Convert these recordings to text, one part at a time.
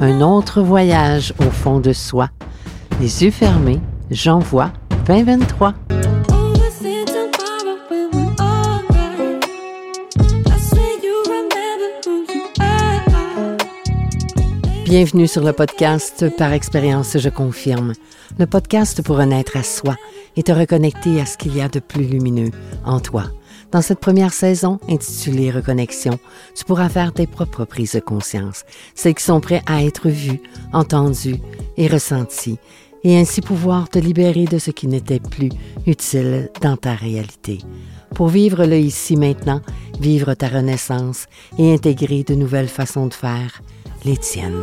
un autre voyage au fond de soi. Les yeux fermés, j'envoie 2023. Bienvenue sur le podcast Par expérience, je confirme. Le podcast pour renaître à soi et te reconnecter à ce qu'il y a de plus lumineux en toi. Dans cette première saison, intitulée Reconnexion, tu pourras faire tes propres prises de conscience, celles qui sont prêtes à être vues, entendues et ressenties, et ainsi pouvoir te libérer de ce qui n'était plus utile dans ta réalité. Pour vivre le ici maintenant, vivre ta renaissance et intégrer de nouvelles façons de faire, les tiennes.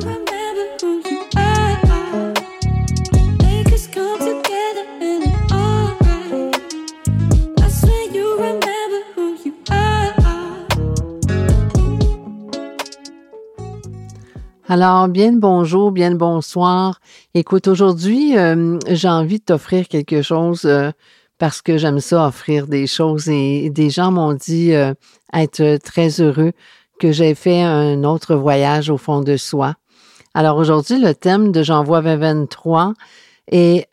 Alors, bien le bonjour, bien le bonsoir. Écoute, aujourd'hui, euh, j'ai envie de t'offrir quelque chose euh, parce que j'aime ça, offrir des choses. Et des gens m'ont dit euh, être très heureux que j'ai fait un autre voyage au fond de soi. Alors aujourd'hui, le thème de J'envoie 2023 est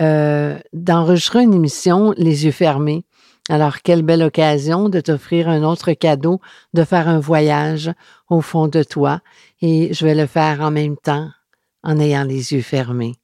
d'enregistrer une émission les yeux fermés. Alors, quelle belle occasion de t'offrir un autre cadeau, de faire un voyage au fond de toi. Et je vais le faire en même temps, en ayant les yeux fermés.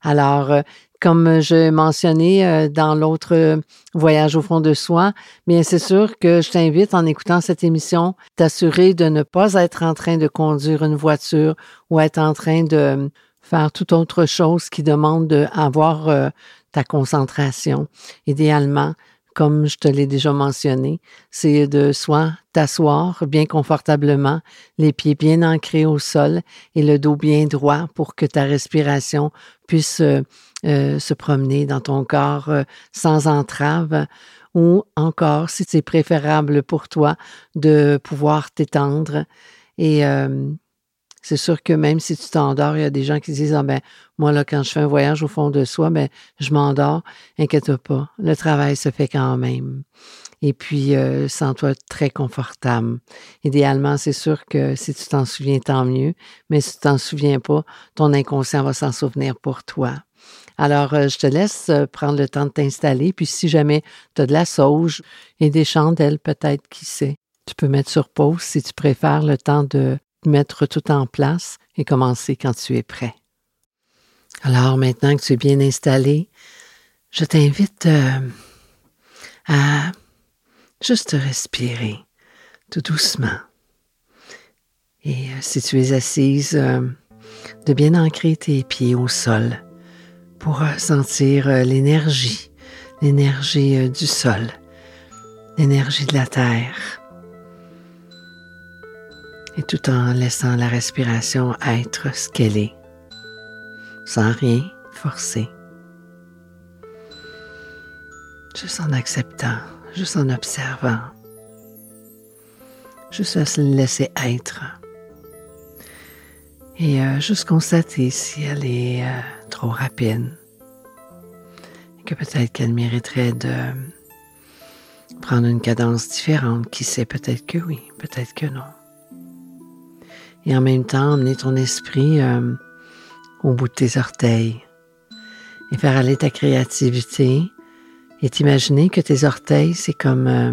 Alors, euh, comme je mentionnais euh, dans l'autre voyage au fond de soi, bien c'est sûr que je t'invite en écoutant cette émission, t'assurer de ne pas être en train de conduire une voiture ou être en train de faire toute autre chose qui demande d'avoir euh, ta concentration. Idéalement, comme je te l'ai déjà mentionné, c'est de soit t'asseoir bien confortablement, les pieds bien ancrés au sol et le dos bien droit pour que ta respiration puisse euh, euh, se promener dans ton corps euh, sans entrave. Ou encore, si c'est préférable pour toi, de pouvoir t'étendre et c'est sûr que même si tu t'endors, il y a des gens qui disent, ah ben, moi, là, quand je fais un voyage au fond de soi, ben, je m'endors. Inquiète pas. Le travail se fait quand même. Et puis, euh, sens-toi très confortable. Idéalement, c'est sûr que si tu t'en souviens, tant mieux. Mais si tu t'en souviens pas, ton inconscient va s'en souvenir pour toi. Alors, euh, je te laisse euh, prendre le temps de t'installer. Puis, si jamais tu as de la sauge et des chandelles, peut-être, qui sait, tu peux mettre sur pause si tu préfères le temps de mettre tout en place et commencer quand tu es prêt. Alors maintenant que tu es bien installé, je t'invite euh, à juste respirer tout doucement. Et euh, si tu es assise, euh, de bien ancrer tes pieds au sol pour sentir l'énergie, l'énergie du sol, l'énergie de la terre et tout en laissant la respiration être ce qu'elle est, sans rien forcer. Juste en acceptant, juste en observant, juste à se laisser être. Et euh, juste constater si elle est euh, trop rapide. Et que peut-être qu'elle mériterait de prendre une cadence différente. Qui sait, peut-être que oui, peut-être que non et en même temps emmener ton esprit euh, au bout de tes orteils et faire aller ta créativité et t'imaginer que tes orteils, c'est comme euh,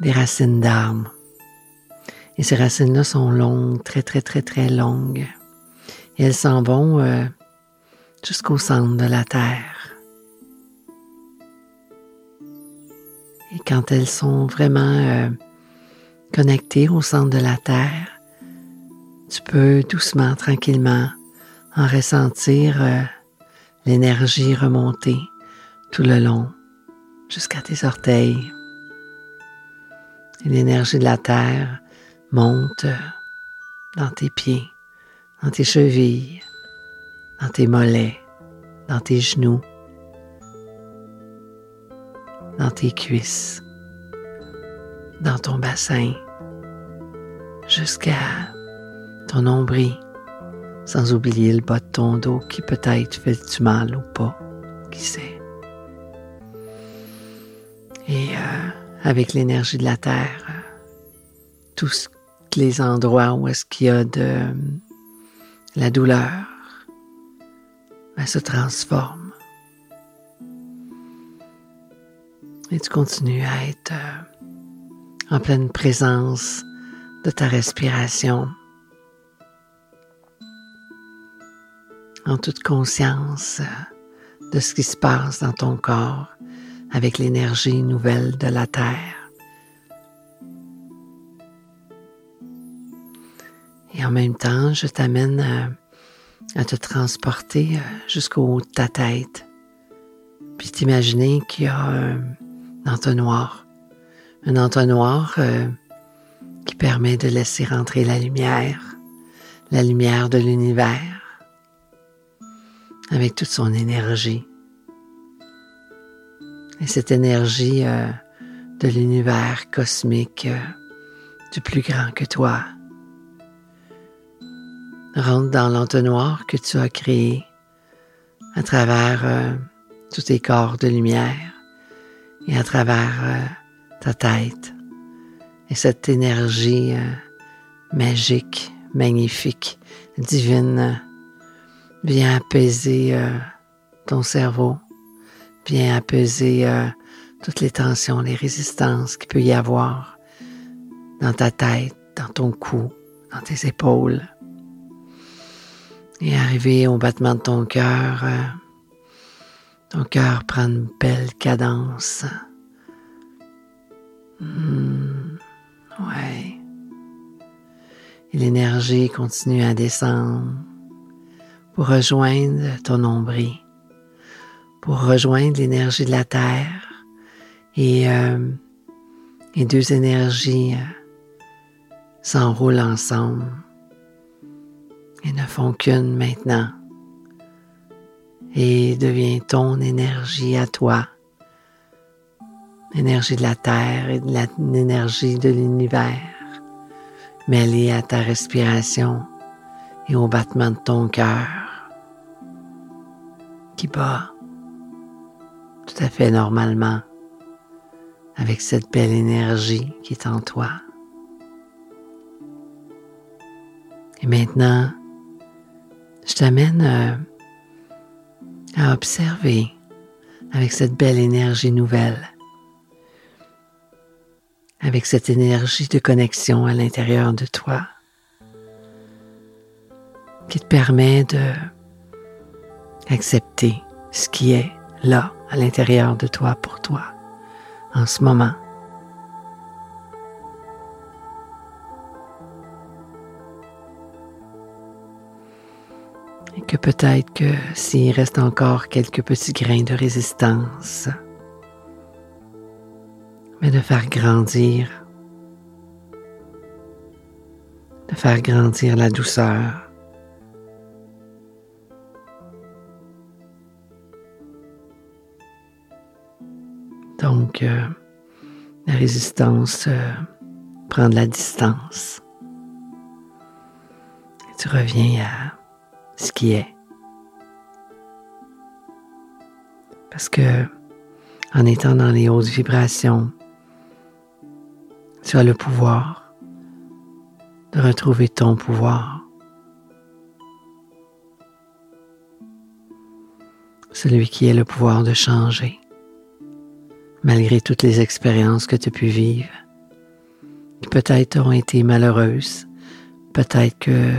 des racines d'arbres. Et ces racines-là sont longues, très, très, très, très longues. Et elles s'en vont euh, jusqu'au centre de la terre. Et quand elles sont vraiment connecté au centre de la Terre, tu peux doucement, tranquillement en ressentir euh, l'énergie remonter tout le long jusqu'à tes orteils. Et l'énergie de la Terre monte dans tes pieds, dans tes chevilles, dans tes mollets, dans tes genoux, dans tes cuisses, dans ton bassin, jusqu'à ton nombril, sans oublier le bas de ton dos qui peut-être fait du mal ou pas, qui sait. Et euh, avec l'énergie de la terre, tous les endroits où est-ce qu'il y a de la douleur ben, se transforme. Et tu continues à être euh, en pleine présence de ta respiration, en toute conscience euh, de ce qui se passe dans ton corps avec l'énergie nouvelle de la Terre. Et en même temps, je t'amène à, à, te transporter euh, jusqu'au haut de ta tête, puis t'imaginer qu'il y a un entonnoir, un entonnoir euh, qui permet de laisser rentrer la lumière, la lumière de l'univers, avec toute son énergie. Et cette énergie euh, de l'univers cosmique euh, du plus grand que toi rentre dans l'entonnoir que tu as créé à travers euh, tous tes corps de lumière et à travers ta tête. Et cette énergie euh, magique, magnifique, divine vient apaiser ton cerveau, vient apaiser toutes les tensions, les résistances qu'il peut y avoir dans ta tête, dans ton cou, dans tes épaules. Et arrivé au battement de ton cœur, euh, ton cœur prend une belle cadence. Hmm, ouais. Et l'énergie continue à descendre pour rejoindre ton nombril, pour rejoindre l'énergie de la terre. Et euh, les deux énergies euh, s'enroulent ensemble et ne font qu'une maintenant. Et devient ton énergie à toi, l'énergie de la terre et l'énergie de l'univers, mêlée à ta respiration et au battement de ton cœur qui bat tout à fait normalement avec cette belle énergie qui est en toi. Et maintenant, je t'amène euh, à observer avec cette belle énergie nouvelle, avec cette énergie de connexion à l'intérieur de toi, qui te permet de accepter ce qui est là à l'intérieur de toi pour toi en ce moment. que peut-être que s'il reste encore quelques petits grains de résistance, mais de faire grandir, de faire grandir la douceur. Donc, euh, la résistance euh, prend de la distance. Et tu reviens à ce qui est. Parce que en étant dans les hautes vibrations, tu as le pouvoir de retrouver ton pouvoir. Celui qui est le pouvoir de changer, malgré toutes les expériences que tu as pu vivre, qui peut-être ont été malheureuses, peut-être que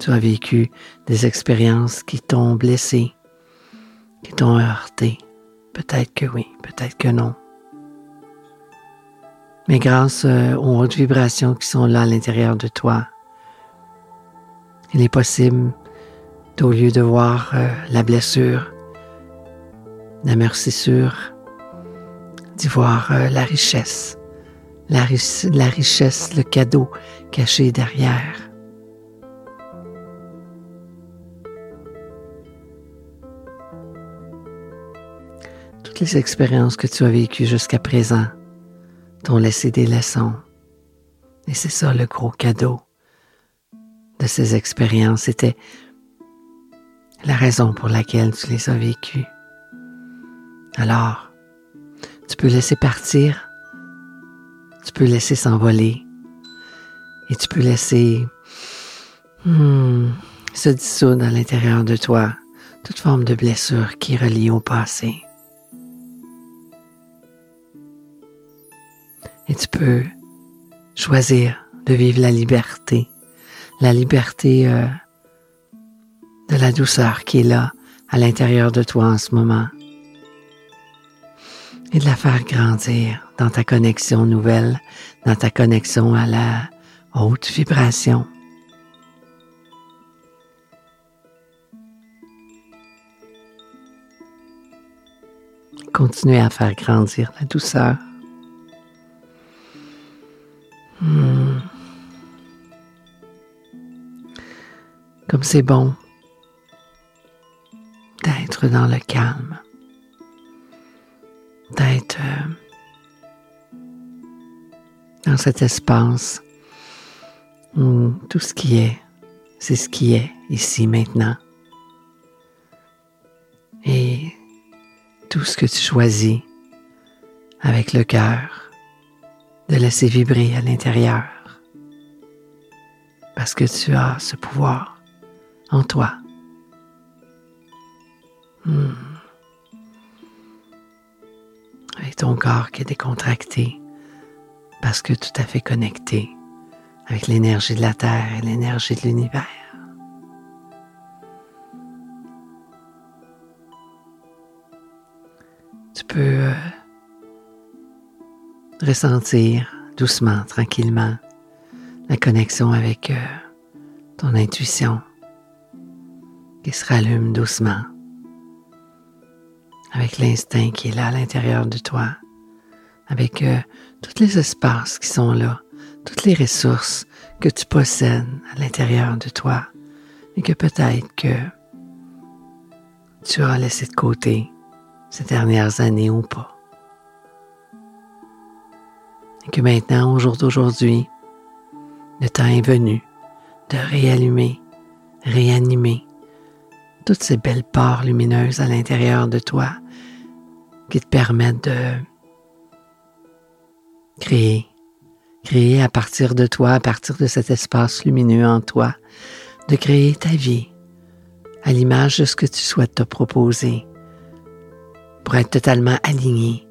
tu as vécu des expériences qui t'ont blessé, qui t'ont heurté. Peut-être que oui, peut-être que non. Mais grâce euh, aux hautes vibrations qui sont là à l'intérieur de toi, il est possible, au lieu de voir euh, la blessure, la meurtrissure, d'y voir euh, la richesse, la, richesse, le cadeau caché derrière. les expériences que tu as vécues jusqu'à présent t'ont laissé des leçons. Et c'est ça le gros cadeau de ces expériences. C'était la raison pour laquelle tu les as vécues. Alors, tu peux laisser partir, tu peux laisser s'envoler et tu peux laisser hmm, se dissoudre à l'intérieur de toi toute forme de blessure qui relie au passé. Et tu peux choisir de vivre la liberté, la liberté euh, de la douceur qui est là à l'intérieur de toi en ce moment et de la faire grandir dans ta connexion nouvelle, dans ta connexion à la haute vibration. Continuez à faire grandir la douceur. Comme c'est bon d'être dans le calme, d'être euh, dans cet espace où tout ce qui est, c'est ce qui est ici maintenant. Et tout ce que tu choisis avec le cœur, de laisser vibrer à l'intérieur, parce que tu as ce pouvoir en toi. Hmm. Avec ton corps qui est décontracté, parce que tout à fait connecté avec l'énergie de la Terre et l'énergie de l'univers. Tu peux euh, ressentir doucement, tranquillement, la connexion avec euh, ton intuition qui se rallume doucement, avec l'instinct qui est là à l'intérieur de toi, avec euh, tous les espaces qui sont là, toutes les ressources que tu possèdes à l'intérieur de toi. Et que peut-être que tu as laissé de côté ces dernières années ou pas. Et que maintenant, au jour d'aujourd'hui, le temps est venu de réallumer, réanimer toutes ces belles parts lumineuses à l'intérieur de toi qui te permettent de créer, créer à partir de toi, à partir de cet espace lumineux en toi, de créer ta vie à l'image de ce que tu souhaites te proposer pour être totalement aligné,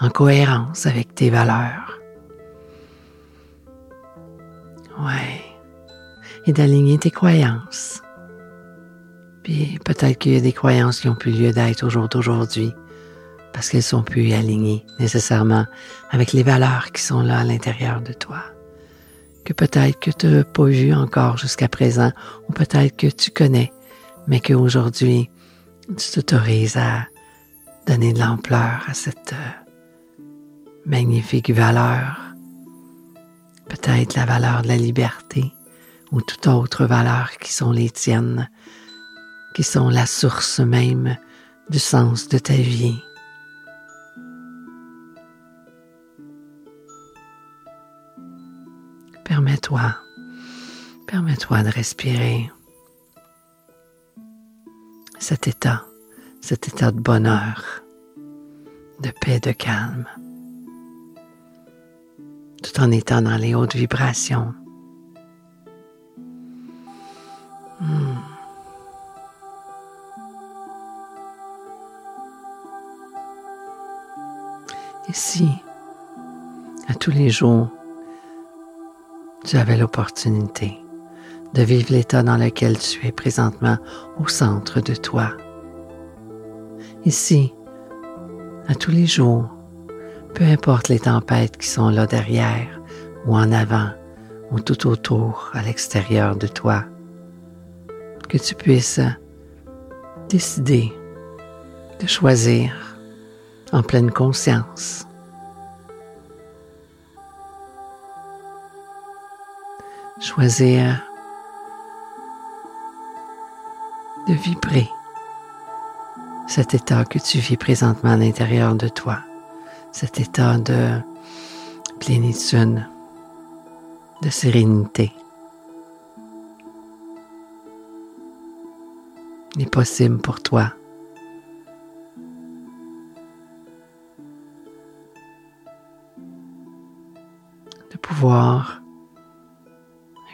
en cohérence avec tes valeurs. Ouais. Et d'aligner tes croyances. Puis peut-être qu'il y a des croyances qui ont plus lieu d'être au jour d'aujourd'hui parce qu'elles sont plus alignées nécessairement avec les valeurs qui sont là à l'intérieur de toi. Que peut-être que tu n'as pas vu encore jusqu'à présent, ou peut-être que tu connais, mais qu'aujourd'hui, tu t'autorises à donner de l'ampleur à cette euh, magnifique valeur. Peut-être la valeur de la liberté ou toute autre valeur qui sont les tiennes, qui sont la source même du sens de ta vie. Permets-toi, permets-toi de respirer cet état, cet état de bonheur, de paix, de calme, tout en étant dans les hautes vibrations. Hmm. Si, à tous les jours, tu avais l'opportunité de vivre l'état dans lequel tu es présentement au centre de toi. Ici, à tous les jours, peu importe les tempêtes qui sont là derrière ou en avant ou tout autour à l'extérieur de toi, que tu puisses décider de choisir en pleine conscience choisir de vibrer cet état que tu vis présentement à l'intérieur de toi, cet état de plénitude, de sérénité. Il est possible pour toi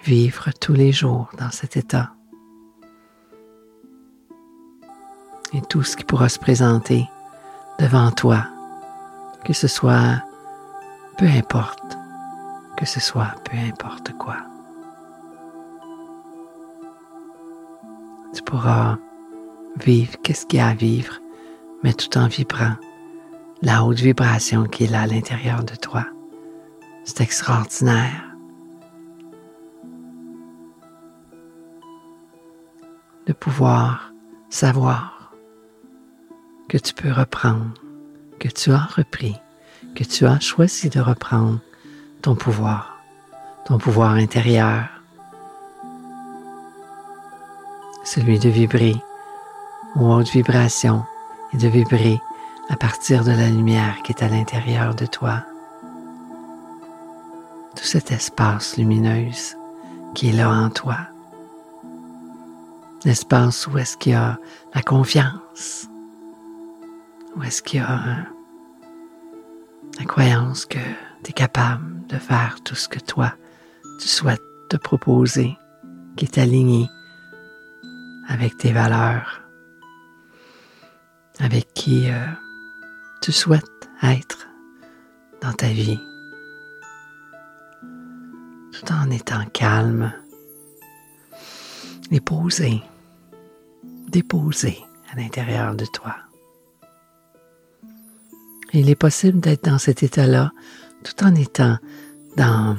vivre tous les jours dans cet état. Et tout ce qui pourra se présenter devant toi, que ce soit peu importe, que ce soit peu importe quoi. Tu pourras vivre qu'est-ce qu'il y a à vivre, mais tout en vibrant la haute vibration qu'il a à l'intérieur de toi. C'est extraordinaire. De pouvoir savoir que tu peux reprendre, que tu as repris, que tu as choisi de reprendre ton pouvoir, ton pouvoir intérieur, celui de vibrer aux hautes vibrations et de vibrer à partir de la lumière qui est à l'intérieur de toi. Tout cet espace lumineuse qui est là en toi. L'espace où est-ce qu'il y a la confiance, où est-ce qu'il y a la croyance que tu es capable de faire tout ce que toi tu souhaites te proposer, qui est aligné avec tes valeurs, avec qui euh, tu souhaites être dans ta vie, tout en étant calme, déposé, déposé à l'intérieur de toi. il est possible d'être dans cet état-là tout en étant dans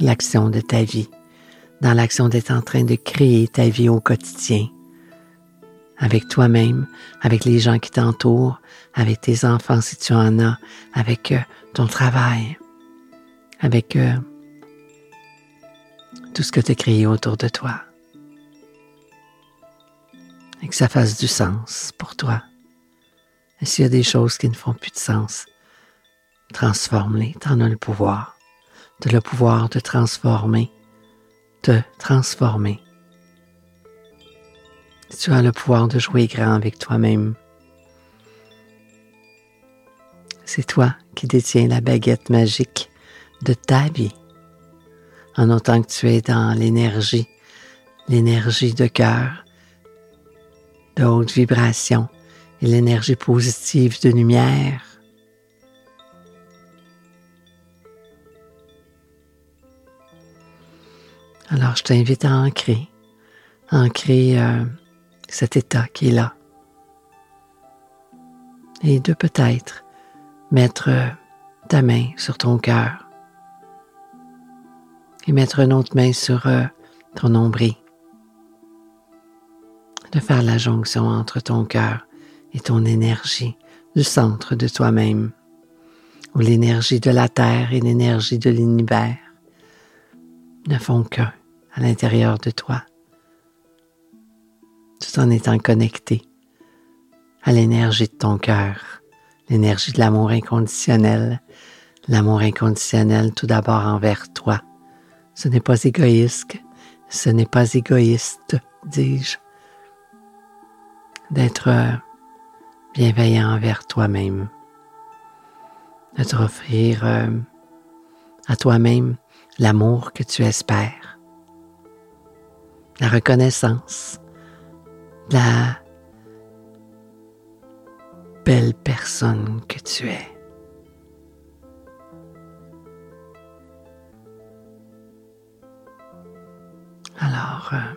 l'action de ta vie, dans l'action d'être en train de créer ta vie au quotidien, avec toi-même, avec les gens qui t'entourent, avec tes enfants si tu en as, avec euh, ton travail, avec euh, tout ce que tu as créé autour de toi. Et que ça fasse du sens pour toi. Et s'il y a des choses qui ne font plus de sens, transforme-les, tu en as le pouvoir. Tu as le pouvoir de transformer, te transformer tu as le pouvoir de jouer grand avec toi-même. C'est toi qui détiens la baguette magique de ta vie, en autant que tu es dans l'énergie, l'énergie de cœur, de haute vibration et l'énergie positive de lumière. Alors je t'invite à ancrer, ancrer euh, cet état qui est là. Et de peut-être mettre ta main sur ton cœur et mettre une autre main sur euh, ton nombril. De faire la jonction entre ton cœur et ton énergie du centre de toi-même, où l'énergie de la Terre et l'énergie de l'univers ne font qu'un à l'intérieur de toi tout en étant connecté à l'énergie de ton cœur, l'énergie de l'amour inconditionnel, l'amour inconditionnel tout d'abord envers toi. Ce n'est pas égoïste, ce n'est pas égoïste, dis-je, d'être bienveillant envers toi-même, de te offrir euh, à toi-même l'amour que tu espères, la reconnaissance, la belle personne que tu es. Alors, euh,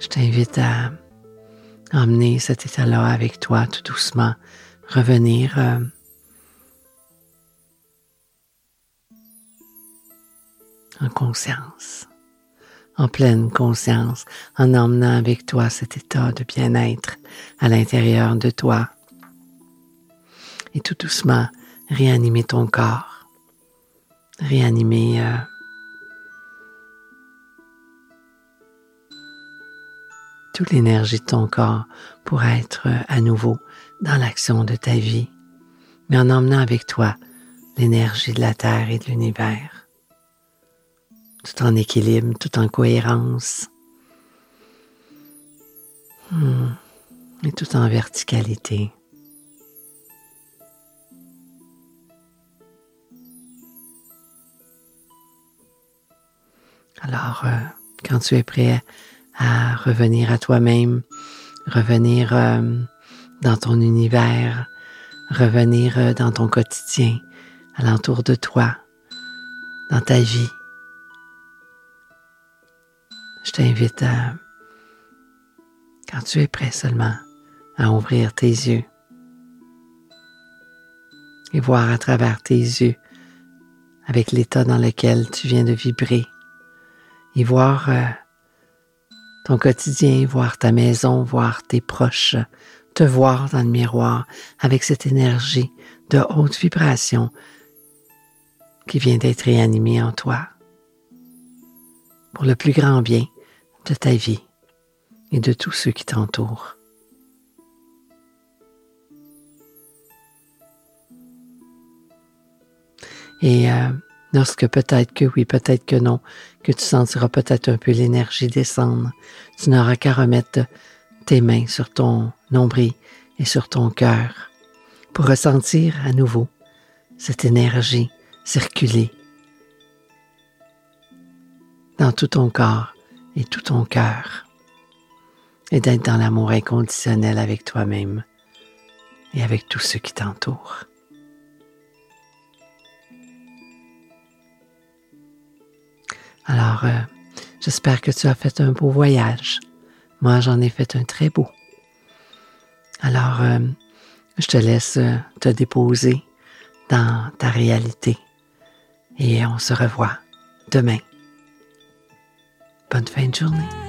je t'invite à emmener cet état-là avec toi tout doucement, revenir euh, en conscience en pleine conscience, en emmenant avec toi cet état de bien-être à l'intérieur de toi. Et tout doucement, réanimer ton corps, réanimer euh, l'énergie de ton corps pour être euh, à nouveau dans l'action de ta vie, mais en emmenant avec toi l'énergie de la Terre et de l'univers tout en équilibre, tout en cohérence. Hmm. Et tout en verticalité. Alors, euh, quand tu es prêt revenir à toi-même, revenir euh, dans ton univers, revenir euh, dans ton quotidien, alentour de toi, dans ta vie. Je t'invite à, quand tu es prêt seulement, à ouvrir tes yeux et voir à travers tes yeux avec l'état dans lequel tu viens de vibrer et voir euh, ton quotidien, voir ta maison, voir tes proches, te voir dans le miroir avec cette énergie de haute vibration qui vient d'être réanimée en toi pour le plus grand bien de ta vie et de tous ceux qui t'entourent. Et euh, lorsque peut-être que oui, peut-être que non, que tu sentiras peut-être un peu l'énergie descendre, tu n'auras qu'à remettre tes mains sur ton nombril et sur ton cœur pour ressentir à nouveau cette énergie circuler dans tout ton corps et tout ton cœur et d'être dans l'amour inconditionnel avec toi-même et avec tous ceux qui t'entourent. Alors, euh, j'espère que tu as fait un beau voyage. Moi, j'en ai fait un très beau. Alors, euh, je te laisse euh, te déposer dans ta réalité et on se revoit demain. Bonne fin de journée.